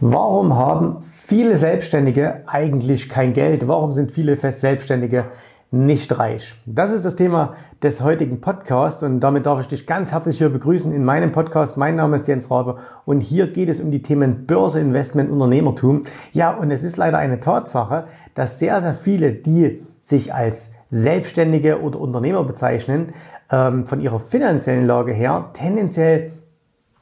Warum haben viele Selbstständige eigentlich kein Geld? Warum sind viele Selbstständige nicht reich? Das ist das Thema des heutigen Podcasts und damit darf ich dich ganz herzlich hier begrüßen in meinem Podcast. Mein Name ist Jens Rabe und hier geht es um die Themen Börse, Investment, Unternehmertum. Ja, und es ist leider eine Tatsache, dass sehr, sehr viele, die sich als Selbstständige oder Unternehmer bezeichnen, ähm, von ihrer finanziellen Lage her tendenziell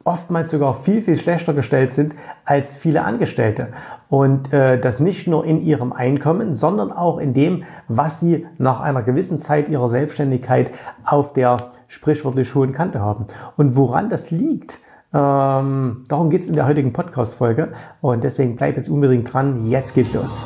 oftmals sogar viel, viel schlechter gestellt sind als viele Angestellte. Und äh, das nicht nur in ihrem Einkommen, sondern auch in dem, was sie nach einer gewissen Zeit ihrer Selbstständigkeit auf der sprichwörtlich hohen Kante haben. Und woran das liegt, ähm, darum geht es in der heutigen Podcast-Folge. Und deswegen bleib jetzt unbedingt dran. Jetzt geht's los.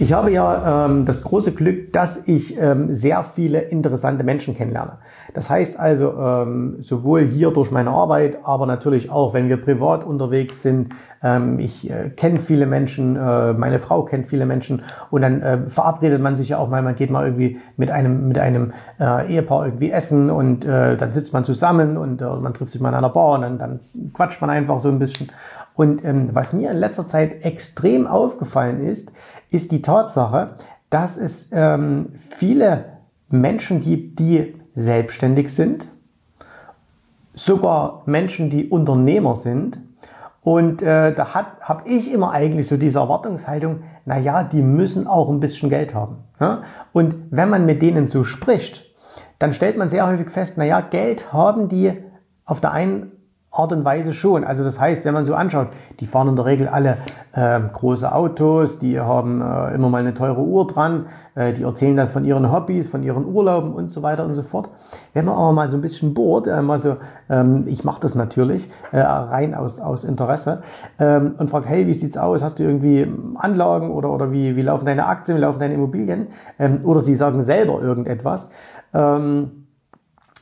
Ich habe ja ähm, das große Glück, dass ich ähm, sehr viele interessante Menschen kennenlerne. Das heißt also, ähm, sowohl hier durch meine Arbeit, aber natürlich auch, wenn wir privat unterwegs sind. Ähm, ich äh, kenne viele Menschen, äh, meine Frau kennt viele Menschen und dann äh, verabredet man sich ja auch mal, man geht mal irgendwie mit einem, mit einem äh, Ehepaar irgendwie essen und äh, dann sitzt man zusammen und äh, man trifft sich mal in einer Bar und dann, dann quatscht man einfach so ein bisschen. Und ähm, was mir in letzter Zeit extrem aufgefallen ist, ist die Tatsache, dass es ähm, viele Menschen gibt, die selbstständig sind, sogar Menschen, die Unternehmer sind. Und äh, da habe ich immer eigentlich so diese Erwartungshaltung, naja, die müssen auch ein bisschen Geld haben. Ja? Und wenn man mit denen so spricht, dann stellt man sehr häufig fest, naja, Geld haben die auf der einen Art und Weise schon. Also das heißt, wenn man so anschaut, die fahren in der Regel alle äh, große Autos, die haben äh, immer mal eine teure Uhr dran, äh, die erzählen dann von ihren Hobbys, von ihren Urlauben und so weiter und so fort. Wenn man aber mal so ein bisschen bohrt, äh, mal so, ähm, ich mache das natürlich äh, rein aus, aus Interesse ähm, und frage, hey, wie sieht's aus? Hast du irgendwie Anlagen oder, oder wie, wie laufen deine Aktien, wie laufen deine Immobilien? Ähm, oder sie sagen selber irgendetwas. Ähm,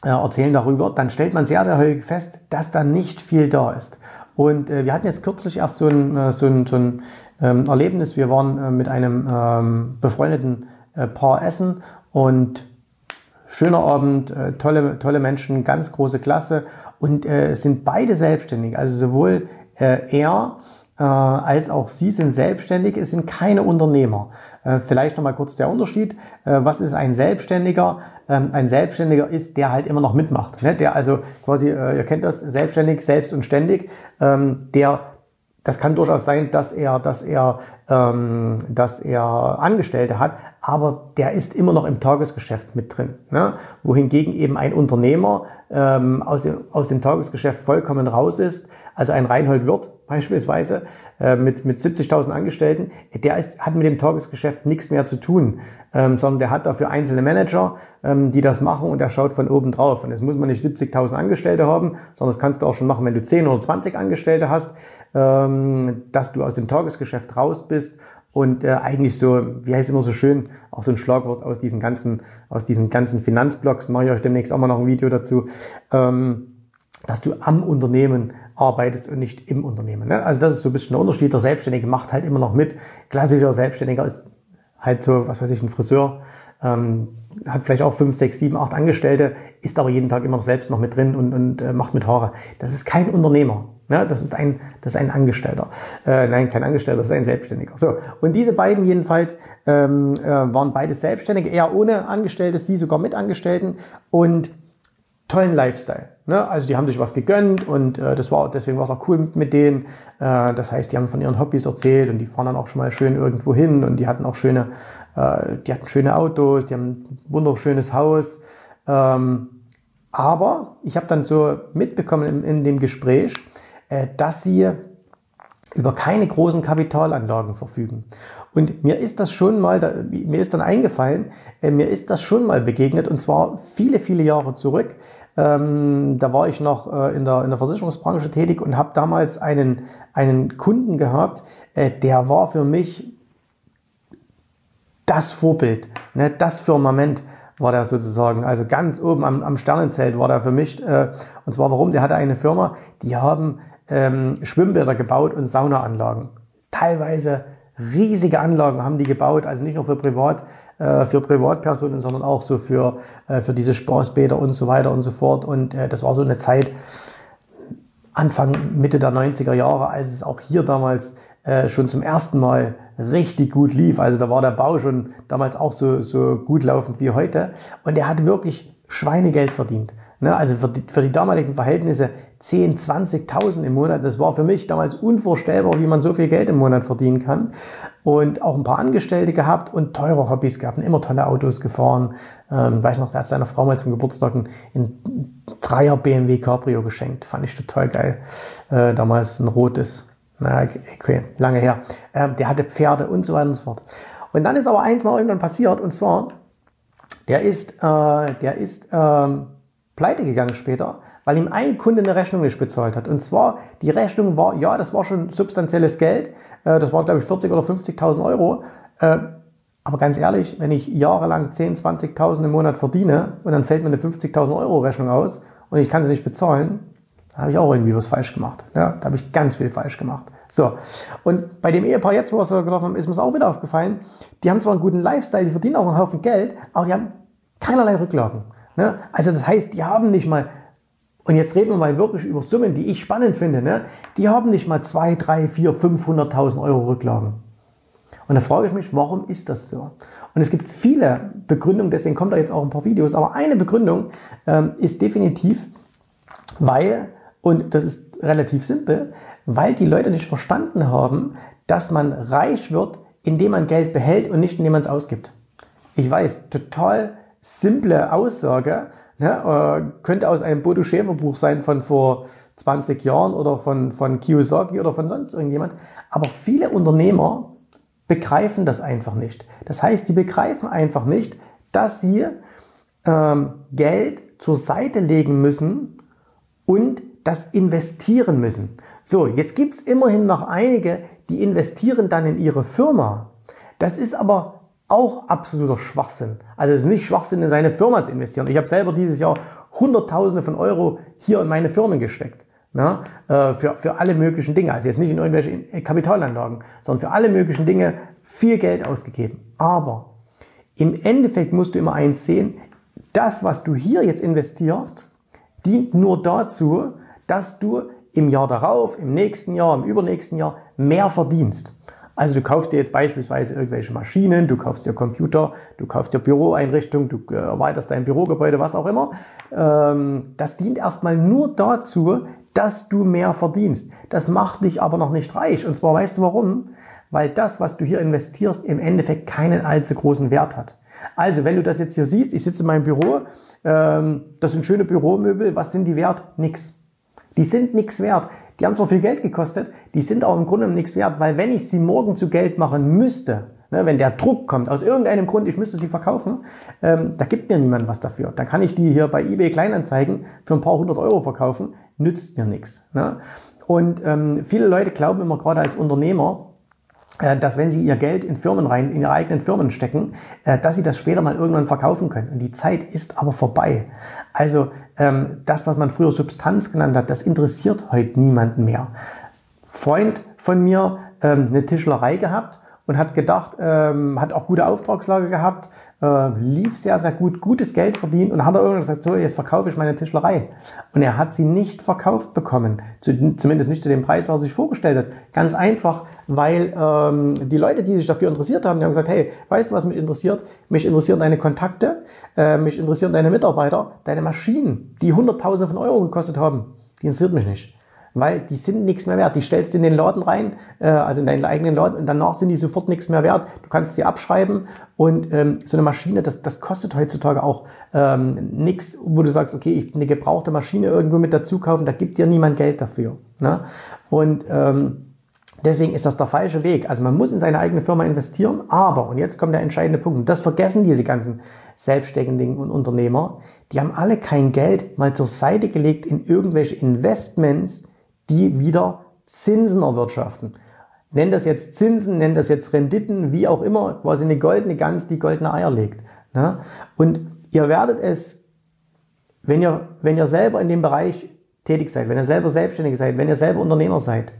äh, erzählen darüber, dann stellt man sehr, sehr häufig fest, dass da nicht viel da ist. Und äh, wir hatten jetzt kürzlich erst so ein, äh, so ein, so ein ähm, Erlebnis. Wir waren äh, mit einem ähm, befreundeten äh, Paar essen und schöner Abend, tolle, tolle Menschen, ganz große Klasse und sind beide selbstständig. Also sowohl er äh, als auch Sie sind selbstständig, es sind keine Unternehmer. Äh, vielleicht nochmal kurz der Unterschied. Äh, was ist ein Selbstständiger? Ähm, ein Selbstständiger ist, der halt immer noch mitmacht. Ne? Der also quasi, ihr kennt das, selbstständig, selbst und ständig, ähm, der das kann durchaus sein, dass er, dass er, ähm, dass er Angestellte hat, aber der ist immer noch im Tagesgeschäft mit drin. Ne? Wohingegen eben ein Unternehmer ähm, aus, dem, aus dem Tagesgeschäft vollkommen raus ist, also ein Reinhold Wirth beispielsweise äh, mit, mit 70.000 Angestellten, der ist, hat mit dem Tagesgeschäft nichts mehr zu tun, ähm, sondern der hat dafür einzelne Manager, ähm, die das machen und der schaut von oben drauf. Und jetzt muss man nicht 70.000 Angestellte haben, sondern das kannst du auch schon machen, wenn du 10 oder 20 Angestellte hast, ähm, dass du aus dem Tagesgeschäft raus bist und äh, eigentlich so, wie heißt immer so schön, auch so ein Schlagwort aus diesen ganzen, aus diesen ganzen Finanzblogs, mache ich euch demnächst auch mal noch ein Video dazu, ähm, dass du am Unternehmen arbeitest und nicht im Unternehmen. Ne? Also das ist so ein bisschen der Unterschied. Der Selbstständige macht halt immer noch mit. Klassischer Selbstständiger ist halt so, was weiß ich, ein Friseur, ähm, hat vielleicht auch fünf, sechs, sieben, acht Angestellte, ist aber jeden Tag immer noch selbst noch mit drin und, und äh, macht mit Haare. Das ist kein Unternehmer. Ne? Das, ist ein, das ist ein Angestellter. Äh, nein, kein Angestellter, das ist ein Selbstständiger. So, und diese beiden jedenfalls ähm, äh, waren beide Selbstständige, er ohne Angestellte, sie sogar mit Angestellten und tollen Lifestyle. Ne? Also die haben sich was gegönnt und äh, das war deswegen war es auch cool mit, denen. Äh, das heißt, die haben von ihren Hobbys erzählt und die fahren dann auch schon mal schön irgendwo hin und die hatten auch schöne, äh, die hatten schöne Autos, die haben ein wunderschönes Haus. Ähm, aber ich habe dann so mitbekommen in, in dem Gespräch, äh, dass sie über keine großen Kapitalanlagen verfügen. Und mir ist das schon mal, mir ist dann eingefallen, äh, mir ist das schon mal begegnet und zwar viele, viele Jahre zurück. Ähm, da war ich noch äh, in, der, in der Versicherungsbranche tätig und habe damals einen, einen Kunden gehabt, äh, der war für mich das Vorbild, ne, das Firmament war der sozusagen, also ganz oben am, am Sternenzelt war der für mich. Äh, und zwar warum? Der hatte eine Firma, die haben ähm, Schwimmbäder gebaut und Saunaanlagen. Teilweise riesige Anlagen haben die gebaut, also nicht nur für Privat, äh, für Privatpersonen, sondern auch so für, äh, für diese Spaßbäder und so weiter und so fort. Und äh, das war so eine Zeit, Anfang, Mitte der 90er Jahre, als es auch hier damals äh, schon zum ersten Mal richtig gut lief. Also da war der Bau schon damals auch so, so gut laufend wie heute. Und er hat wirklich Schweinegeld verdient. Ne? Also für die, für die damaligen Verhältnisse 10, 20.000 im Monat. Das war für mich damals unvorstellbar, wie man so viel Geld im Monat verdienen kann. Und auch ein paar Angestellte gehabt und teure Hobbys gehabt immer tolle Autos gefahren. Ähm, weiß noch, der hat seiner Frau mal zum Geburtstag ein, Dreier BMW Cabrio geschenkt. Fand ich total geil. Äh, damals ein rotes. Na, okay, lange her. Ähm, der hatte Pferde und so weiter und so fort. Und dann ist aber eins mal irgendwann passiert und zwar, der ist, äh, der ist ähm, pleite gegangen später weil ihm ein Kunde eine Rechnung nicht bezahlt hat. Und zwar, die Rechnung war, ja, das war schon substanzielles Geld, äh, das waren glaube ich 40 oder 50.000 Euro. Äh, aber ganz ehrlich, wenn ich jahrelang 10, 20.000 im Monat verdiene und dann fällt mir eine 50.000 Euro Rechnung aus und ich kann sie nicht bezahlen, da habe ich auch irgendwie was falsch gemacht. Ja, da habe ich ganz viel falsch gemacht. So, und bei dem Ehepaar jetzt, wo wir es getroffen haben, ist mir es auch wieder aufgefallen, die haben zwar einen guten Lifestyle, die verdienen auch einen Haufen Geld, aber die haben keinerlei Rücklagen. Ne? Also das heißt, die haben nicht mal und jetzt reden wir mal wirklich über Summen, die ich spannend finde. Ne? Die haben nicht mal 2, 3, 4, 500.000 Euro Rücklagen. Und da frage ich mich, warum ist das so? Und es gibt viele Begründungen, deswegen kommt da jetzt auch ein paar Videos. Aber eine Begründung ähm, ist definitiv, weil, und das ist relativ simpel, weil die Leute nicht verstanden haben, dass man reich wird, indem man Geld behält und nicht indem man es ausgibt. Ich weiß, total simple Aussage, Ne, äh, könnte aus einem Bodo Schäfer Buch sein von vor 20 Jahren oder von, von Kiyosaki oder von sonst irgendjemand. Aber viele Unternehmer begreifen das einfach nicht. Das heißt, die begreifen einfach nicht, dass sie ähm, Geld zur Seite legen müssen und das investieren müssen. So, jetzt gibt es immerhin noch einige, die investieren dann in ihre Firma. Das ist aber auch absoluter Schwachsinn. Also es ist nicht Schwachsinn, in seine Firma zu investieren. Ich habe selber dieses Jahr Hunderttausende von Euro hier in meine Firmen gesteckt. Na, äh, für, für alle möglichen Dinge. Also jetzt nicht in irgendwelche Kapitalanlagen, sondern für alle möglichen Dinge viel Geld ausgegeben. Aber im Endeffekt musst du immer eins sehen, das, was du hier jetzt investierst, dient nur dazu, dass du im Jahr darauf, im nächsten Jahr, im übernächsten Jahr mehr verdienst. Also du kaufst dir jetzt beispielsweise irgendwelche Maschinen, du kaufst dir Computer, du kaufst dir Büroeinrichtungen, du äh, erweiterst dein Bürogebäude, was auch immer. Ähm, das dient erstmal nur dazu, dass du mehr verdienst. Das macht dich aber noch nicht reich. Und zwar weißt du warum? Weil das, was du hier investierst, im Endeffekt keinen allzu großen Wert hat. Also, wenn du das jetzt hier siehst, ich sitze in meinem Büro, ähm, das sind schöne Büromöbel, was sind die wert? Nix. Die sind nichts wert. Die haben zwar viel Geld gekostet, die sind aber im Grunde nichts wert, weil wenn ich sie morgen zu Geld machen müsste, ne, wenn der Druck kommt, aus irgendeinem Grund, ich müsste sie verkaufen, ähm, da gibt mir niemand was dafür. Dann kann ich die hier bei eBay Kleinanzeigen für ein paar hundert Euro verkaufen, nützt mir nichts. Ne? Und ähm, viele Leute glauben immer gerade als Unternehmer, dass wenn sie ihr Geld in Firmen rein, in ihre eigenen Firmen stecken, äh, dass sie das später mal irgendwann verkaufen können. Und die Zeit ist aber vorbei. Also ähm, das, was man früher Substanz genannt hat, das interessiert heute niemanden mehr. Freund von mir ähm, eine Tischlerei gehabt und hat gedacht, ähm, hat auch gute Auftragslage gehabt, äh, lief sehr, sehr gut, gutes Geld verdient und hat er irgendwann gesagt, so, jetzt verkaufe ich meine Tischlerei. Und er hat sie nicht verkauft bekommen, zu, zumindest nicht zu dem Preis, was er sich vorgestellt hat. Ganz einfach, weil ähm, die Leute, die sich dafür interessiert haben, die haben gesagt, hey, weißt du, was mich interessiert? Mich interessieren deine Kontakte, äh, mich interessieren deine Mitarbeiter, deine Maschinen, die Hunderttausende von Euro gekostet haben. Die interessiert mich nicht weil die sind nichts mehr wert. Die stellst du in den Laden rein, äh, also in deinen eigenen Laden, und danach sind die sofort nichts mehr wert. Du kannst sie abschreiben und ähm, so eine Maschine, das, das kostet heutzutage auch ähm, nichts, wo du sagst, okay, ich eine gebrauchte Maschine irgendwo mit dazu kaufen, da gibt dir niemand Geld dafür. Ne? Und ähm, Deswegen ist das der falsche Weg. Also man muss in seine eigene Firma investieren, aber, und jetzt kommt der entscheidende Punkt, und das vergessen diese ganzen Selbstständigen und Unternehmer, die haben alle kein Geld mal zur Seite gelegt in irgendwelche Investments, die wieder Zinsen erwirtschaften. Nenn das jetzt Zinsen, nenn das jetzt Renditen, wie auch immer, quasi eine goldene Gans, die goldene Eier legt. Ne? Und ihr werdet es, wenn ihr, wenn ihr selber in dem Bereich tätig seid, wenn ihr selber selbstständig seid, wenn ihr selber Unternehmer seid,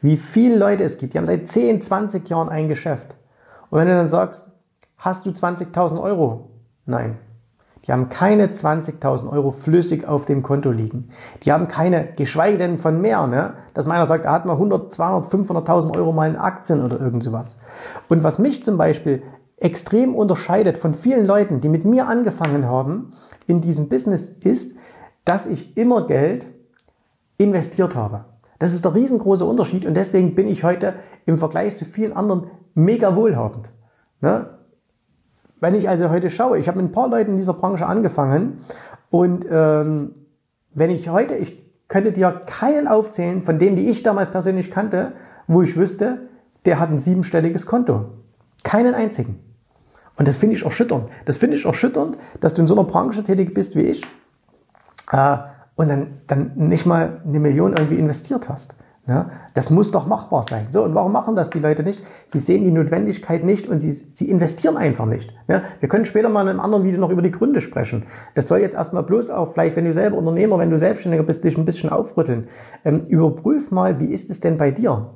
wie viele Leute es gibt, die haben seit 10, 20 Jahren ein Geschäft. Und wenn du dann sagst, hast du 20.000 Euro? Nein. Die haben keine 20.000 Euro flüssig auf dem Konto liegen. Die haben keine, geschweige denn von mehr, ne? dass meiner sagt, er hat mal 100, 200, 500.000 Euro mal in Aktien oder irgend sowas. Und was mich zum Beispiel extrem unterscheidet von vielen Leuten, die mit mir angefangen haben in diesem Business, ist, dass ich immer Geld investiert habe. Das ist der riesengroße Unterschied und deswegen bin ich heute im Vergleich zu vielen anderen mega wohlhabend. Ne? Wenn ich also heute schaue, ich habe mit ein paar Leuten in dieser Branche angefangen und ähm, wenn ich heute, ich könnte dir keinen aufzählen von denen, die ich damals persönlich kannte, wo ich wüsste, der hat ein siebenstelliges Konto. Keinen einzigen. Und das finde ich erschütternd. Das finde ich erschütternd, dass du in so einer Branche tätig bist wie ich äh, und dann, dann nicht mal eine Million irgendwie investiert hast. Ja, das muss doch machbar sein. So, und warum machen das die Leute nicht? Sie sehen die Notwendigkeit nicht und sie, sie investieren einfach nicht. Ja, wir können später mal in einem anderen Video noch über die Gründe sprechen. Das soll jetzt erstmal bloß auch, vielleicht wenn du selber Unternehmer, wenn du Selbstständiger bist, dich ein bisschen aufrütteln. Ähm, überprüf mal, wie ist es denn bei dir?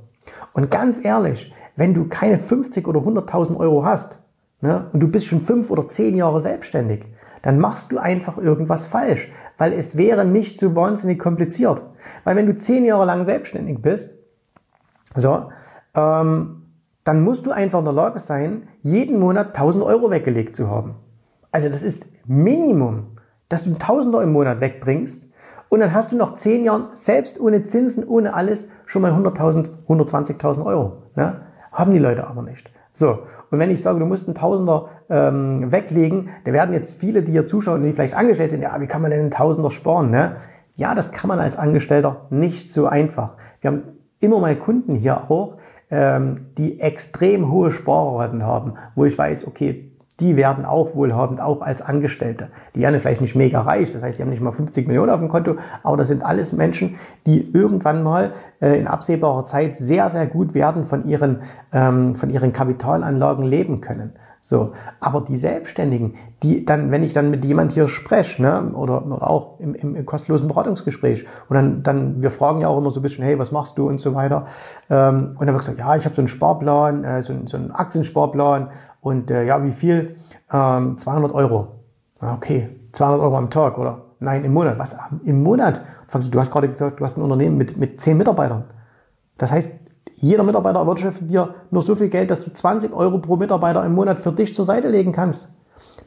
Und ganz ehrlich, wenn du keine 50 oder 100.000 Euro hast ne, und du bist schon fünf oder zehn Jahre selbstständig, dann machst du einfach irgendwas falsch, weil es wäre nicht so wahnsinnig kompliziert. Weil wenn du zehn Jahre lang selbstständig bist, so, ähm, dann musst du einfach in der Lage sein, jeden Monat 1000 Euro weggelegt zu haben. Also das ist Minimum, dass du 1000 Euro im Monat wegbringst und dann hast du nach zehn Jahren, selbst ohne Zinsen, ohne alles, schon mal 100.000, 120.000 Euro. Ja? Haben die Leute aber nicht. So, und wenn ich sage, du musst einen Tausender ähm, weglegen, da werden jetzt viele, die hier zuschauen, die vielleicht angestellt sind, ja, wie kann man denn einen Tausender sparen? Ne? Ja, das kann man als Angestellter nicht so einfach. Wir haben immer mal Kunden hier auch, ähm, die extrem hohe Sparraten haben, wo ich weiß, okay, die werden auch wohlhabend, auch als Angestellte. Die werden vielleicht nicht mega reich, das heißt, sie haben nicht mal 50 Millionen auf dem Konto, aber das sind alles Menschen, die irgendwann mal äh, in absehbarer Zeit sehr, sehr gut werden von ihren, ähm, von ihren Kapitalanlagen leben können. So, aber die Selbstständigen, die dann, wenn ich dann mit jemand hier spreche, ne, oder, auch im, im, kostenlosen Beratungsgespräch, und dann, dann, wir fragen ja auch immer so ein bisschen, hey, was machst du und so weiter, ähm, und dann wird gesagt, ja, ich habe so einen Sparplan, äh, so, so einen Aktiensparplan, und äh, ja, wie viel? Ähm, 200 Euro. Okay, 200 Euro am Tag, oder? Nein, im Monat. Was? Im Monat? Du hast gerade gesagt, du hast ein Unternehmen mit, mit 10 Mitarbeitern. Das heißt, jeder Mitarbeiter erwirtschaftet dir nur so viel Geld, dass du 20 Euro pro Mitarbeiter im Monat für dich zur Seite legen kannst.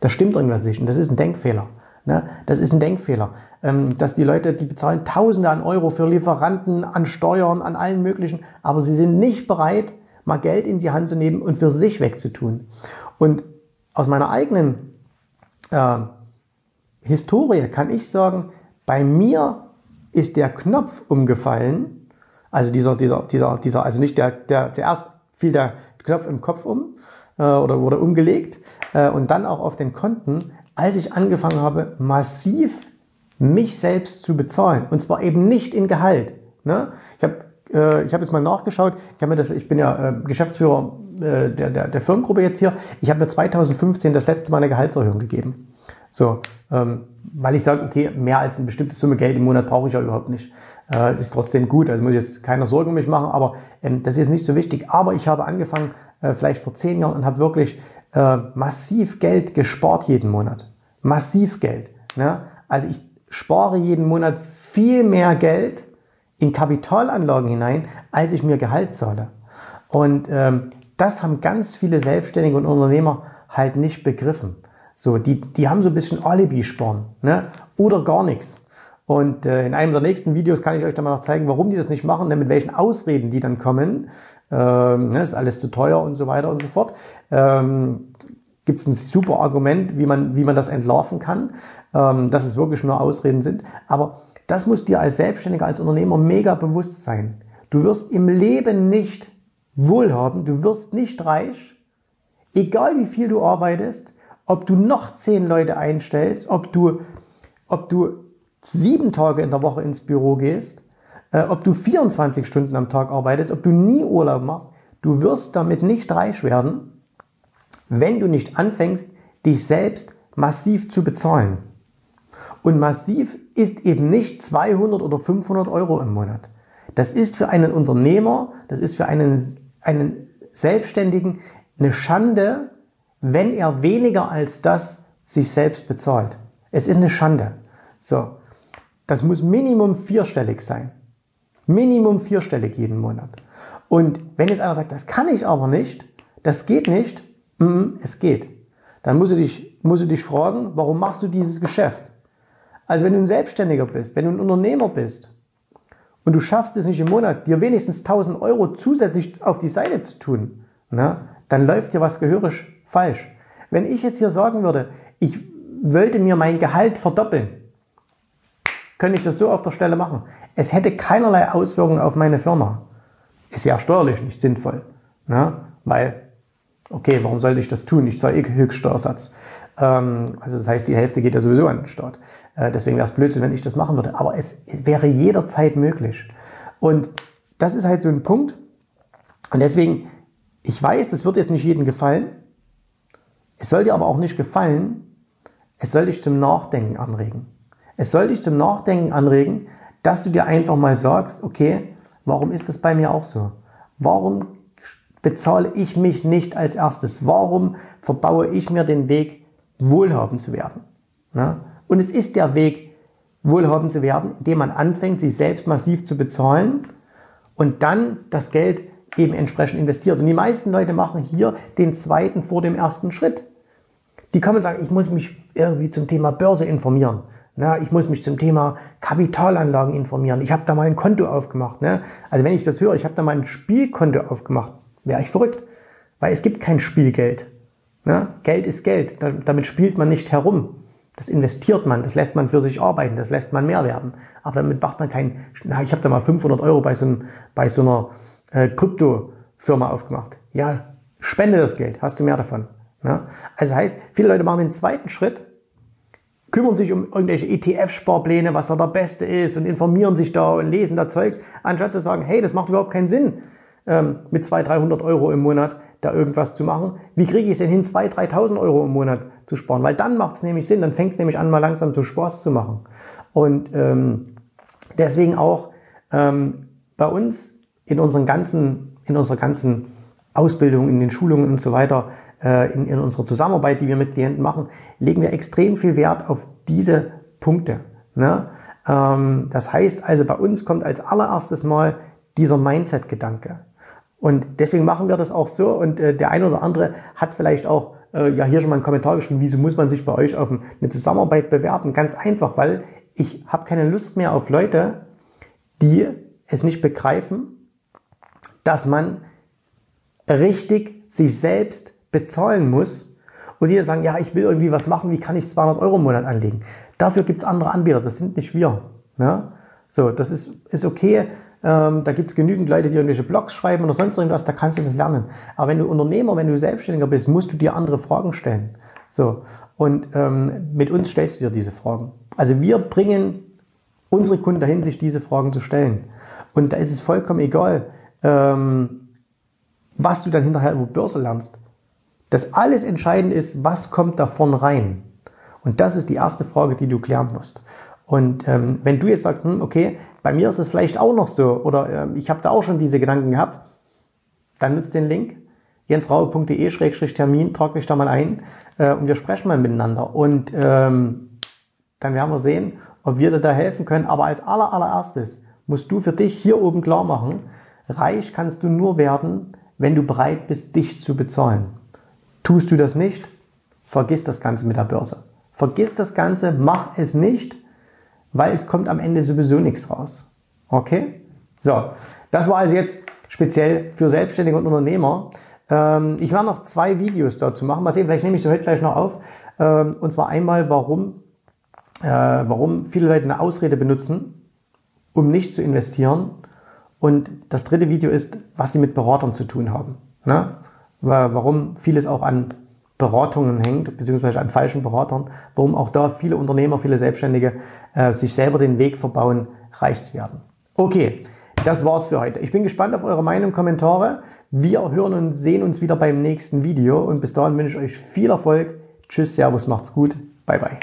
Das stimmt irgendwas nicht und das ist ein Denkfehler. Ne? Das ist ein Denkfehler, ähm, dass die Leute, die bezahlen Tausende an Euro für Lieferanten, an Steuern, an allen möglichen, aber sie sind nicht bereit, mal Geld in die Hand zu nehmen und für sich wegzutun. Und aus meiner eigenen äh, Historie kann ich sagen, bei mir ist der Knopf umgefallen, also dieser, dieser, dieser, dieser, also nicht der, der, zuerst fiel der Knopf im Kopf um äh, oder wurde umgelegt äh, und dann auch auf den Konten, als ich angefangen habe, massiv mich selbst zu bezahlen. Und zwar eben nicht in Gehalt. Ne? Ich habe äh, ich habe jetzt mal nachgeschaut, ich, mir das, ich bin ja äh, Geschäftsführer äh, der, der, der Firmengruppe jetzt hier, ich habe mir 2015 das letzte Mal eine Gehaltserhöhung gegeben. So, ähm, weil ich sage, okay, mehr als eine bestimmte Summe Geld im Monat brauche ich ja überhaupt nicht. Äh, ist trotzdem gut, also muss jetzt keiner Sorgen um mich machen, aber ähm, das ist nicht so wichtig. Aber ich habe angefangen, äh, vielleicht vor zehn Jahren und habe wirklich äh, massiv Geld gespart jeden Monat. Massiv Geld. Ne? Also ich spare jeden Monat viel mehr Geld, in Kapitalanlagen hinein, als ich mir Gehalt zahle. Und ähm, das haben ganz viele Selbstständige und Unternehmer halt nicht begriffen. So, die, die haben so ein bisschen Alibi-Sparen ne? oder gar nichts. Und äh, in einem der nächsten Videos kann ich euch dann mal noch zeigen, warum die das nicht machen, denn mit welchen Ausreden die dann kommen. Ähm, ne, ist alles zu teuer und so weiter und so fort. Ähm, Gibt es ein super Argument, wie man, wie man das entlarven kann, ähm, dass es wirklich nur Ausreden sind. Aber das muss dir als Selbstständiger, als Unternehmer mega bewusst sein. Du wirst im Leben nicht wohlhaben, du wirst nicht reich, egal wie viel du arbeitest, ob du noch zehn Leute einstellst, ob du, ob du sieben Tage in der Woche ins Büro gehst, äh, ob du 24 Stunden am Tag arbeitest, ob du nie Urlaub machst, du wirst damit nicht reich werden, wenn du nicht anfängst, dich selbst massiv zu bezahlen. Und massiv ist eben nicht 200 oder 500 Euro im Monat. Das ist für einen Unternehmer, das ist für einen, einen Selbstständigen eine Schande, wenn er weniger als das sich selbst bezahlt. Es ist eine Schande. So. Das muss Minimum vierstellig sein. Minimum vierstellig jeden Monat. Und wenn jetzt einer sagt, das kann ich aber nicht, das geht nicht, mm, es geht. Dann musst du, dich, musst du dich fragen, warum machst du dieses Geschäft? Also wenn du ein Selbstständiger bist, wenn du ein Unternehmer bist und du schaffst es nicht im Monat, dir wenigstens 1000 Euro zusätzlich auf die Seite zu tun, na, dann läuft dir was gehörig falsch. Wenn ich jetzt hier sagen würde, ich wollte mir mein Gehalt verdoppeln, könnte ich das so auf der Stelle machen. Es hätte keinerlei Auswirkungen auf meine Firma. Es wäre steuerlich nicht sinnvoll, ne? weil, okay, warum sollte ich das tun? Ich zahle eh Höchststeuersatz. Ähm, also das heißt, die Hälfte geht ja sowieso an den Staat. Äh, deswegen wäre es Blödsinn, wenn ich das machen würde. Aber es, es wäre jederzeit möglich. Und das ist halt so ein Punkt. Und deswegen, ich weiß, das wird jetzt nicht jedem gefallen. Es soll dir aber auch nicht gefallen. Es soll dich zum Nachdenken anregen. Es soll dich zum Nachdenken anregen, dass du dir einfach mal sagst, okay, warum ist das bei mir auch so? Warum bezahle ich mich nicht als erstes? Warum verbaue ich mir den Weg, wohlhabend zu werden? Ja? Und es ist der Weg, wohlhabend zu werden, indem man anfängt, sich selbst massiv zu bezahlen und dann das Geld eben entsprechend investiert. Und die meisten Leute machen hier den zweiten vor dem ersten Schritt. Die kommen und sagen, ich muss mich irgendwie zum Thema Börse informieren. Na, ich muss mich zum Thema Kapitalanlagen informieren. Ich habe da mal ein Konto aufgemacht. Ne? Also wenn ich das höre, ich habe da mal ein Spielkonto aufgemacht, wäre ich verrückt. Weil es gibt kein Spielgeld. Ne? Geld ist Geld. Damit spielt man nicht herum. Das investiert man, das lässt man für sich arbeiten, das lässt man mehr werden. Aber damit macht man kein, na, ich habe da mal 500 Euro bei so, einem, bei so einer äh, Kryptofirma aufgemacht. Ja, spende das Geld, hast du mehr davon. Ne? Also heißt, viele Leute machen den zweiten Schritt, kümmern sich um irgendwelche ETF-Sparpläne, was da der beste ist und informieren sich da und lesen da Zeugs, anstatt zu sagen, hey, das macht überhaupt keinen Sinn, ähm, mit 200, 300 Euro im Monat da irgendwas zu machen. Wie kriege ich es denn hin, 2.000, 3.000 Euro im Monat zu sparen? Weil dann macht es nämlich Sinn, dann fängt es nämlich an, mal langsam zu Spaß zu machen. Und ähm, deswegen auch ähm, bei uns in unseren ganzen, in unserer ganzen Ausbildung, in den Schulungen und so weiter, in, in unserer Zusammenarbeit, die wir mit Klienten machen, legen wir extrem viel Wert auf diese Punkte. Ne? Ähm, das heißt also, bei uns kommt als allererstes mal dieser Mindset-Gedanke. Und deswegen machen wir das auch so. Und äh, der eine oder andere hat vielleicht auch äh, ja hier schon mal einen Kommentar geschrieben, wieso muss man sich bei euch auf eine Zusammenarbeit bewerben? Ganz einfach, weil ich habe keine Lust mehr auf Leute, die es nicht begreifen, dass man richtig sich selbst bezahlen muss und die dann sagen, ja, ich will irgendwie was machen, wie kann ich 200 Euro im Monat anlegen? Dafür gibt es andere Anbieter, das sind nicht wir. Ja? So, das ist, ist okay. Ähm, da gibt es genügend Leute, die irgendwelche Blogs schreiben oder sonst irgendwas, da kannst du das lernen. Aber wenn du Unternehmer, wenn du Selbstständiger bist, musst du dir andere Fragen stellen. So, und ähm, mit uns stellst du dir diese Fragen. Also wir bringen unsere Kunden dahin, sich diese Fragen zu stellen. Und da ist es vollkommen egal, ähm, was du dann hinterher über Börse lernst. Das alles entscheidend ist, was kommt davon rein? Und das ist die erste Frage, die du klären musst. Und ähm, wenn du jetzt sagst, hm, okay, bei mir ist es vielleicht auch noch so oder äh, ich habe da auch schon diese Gedanken gehabt, dann nutzt den Link jensraue.de-termin, trag dich da mal ein äh, und wir sprechen mal miteinander. Und ähm, dann werden wir sehen, ob wir dir da helfen können. Aber als aller, allererstes musst du für dich hier oben klar machen, reich kannst du nur werden, wenn du bereit bist, dich zu bezahlen. Tust du das nicht, vergiss das Ganze mit der Börse. Vergiss das Ganze, mach es nicht, weil es kommt am Ende sowieso nichts raus. Okay? So, das war also jetzt speziell für Selbstständige und Unternehmer. Ähm, ich werde noch zwei Videos dazu machen. Mal sehen, vielleicht nehme ich sie heute gleich noch auf. Ähm, und zwar einmal, warum, äh, warum viele Leute eine Ausrede benutzen, um nicht zu investieren. Und das dritte Video ist, was sie mit Beratern zu tun haben. Warum vieles auch an Beratungen hängt, beziehungsweise an falschen Beratern, warum auch da viele Unternehmer, viele Selbstständige äh, sich selber den Weg verbauen, reich zu werden. Okay, das war's für heute. Ich bin gespannt auf eure Meinung, Kommentare. Wir hören und sehen uns wieder beim nächsten Video und bis dahin wünsche ich euch viel Erfolg. Tschüss, Servus, macht's gut. Bye, bye.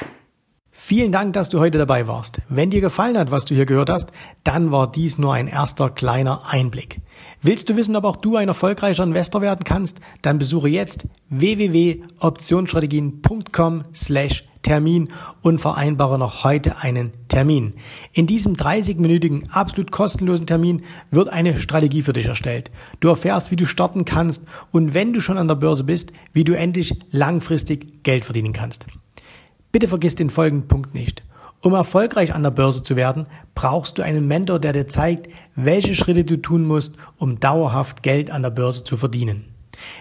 Vielen Dank, dass du heute dabei warst. Wenn dir gefallen hat, was du hier gehört hast, dann war dies nur ein erster kleiner Einblick. Willst du wissen, ob auch du ein erfolgreicher Investor werden kannst? Dann besuche jetzt www.optionsstrategien.com slash Termin und vereinbare noch heute einen Termin. In diesem 30-minütigen, absolut kostenlosen Termin wird eine Strategie für dich erstellt. Du erfährst, wie du starten kannst und wenn du schon an der Börse bist, wie du endlich langfristig Geld verdienen kannst. Bitte vergiss den folgenden Punkt nicht. Um erfolgreich an der Börse zu werden, brauchst du einen Mentor, der dir zeigt, welche Schritte du tun musst, um dauerhaft Geld an der Börse zu verdienen.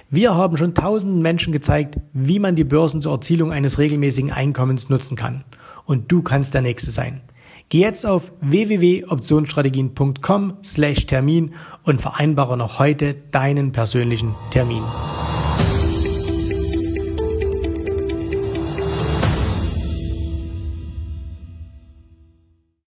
Wir haben schon tausenden Menschen gezeigt, wie man die Börsen zur Erzielung eines regelmäßigen Einkommens nutzen kann. Und du kannst der Nächste sein. Geh jetzt auf www.optionsstrategien.com slash Termin und vereinbare noch heute deinen persönlichen Termin.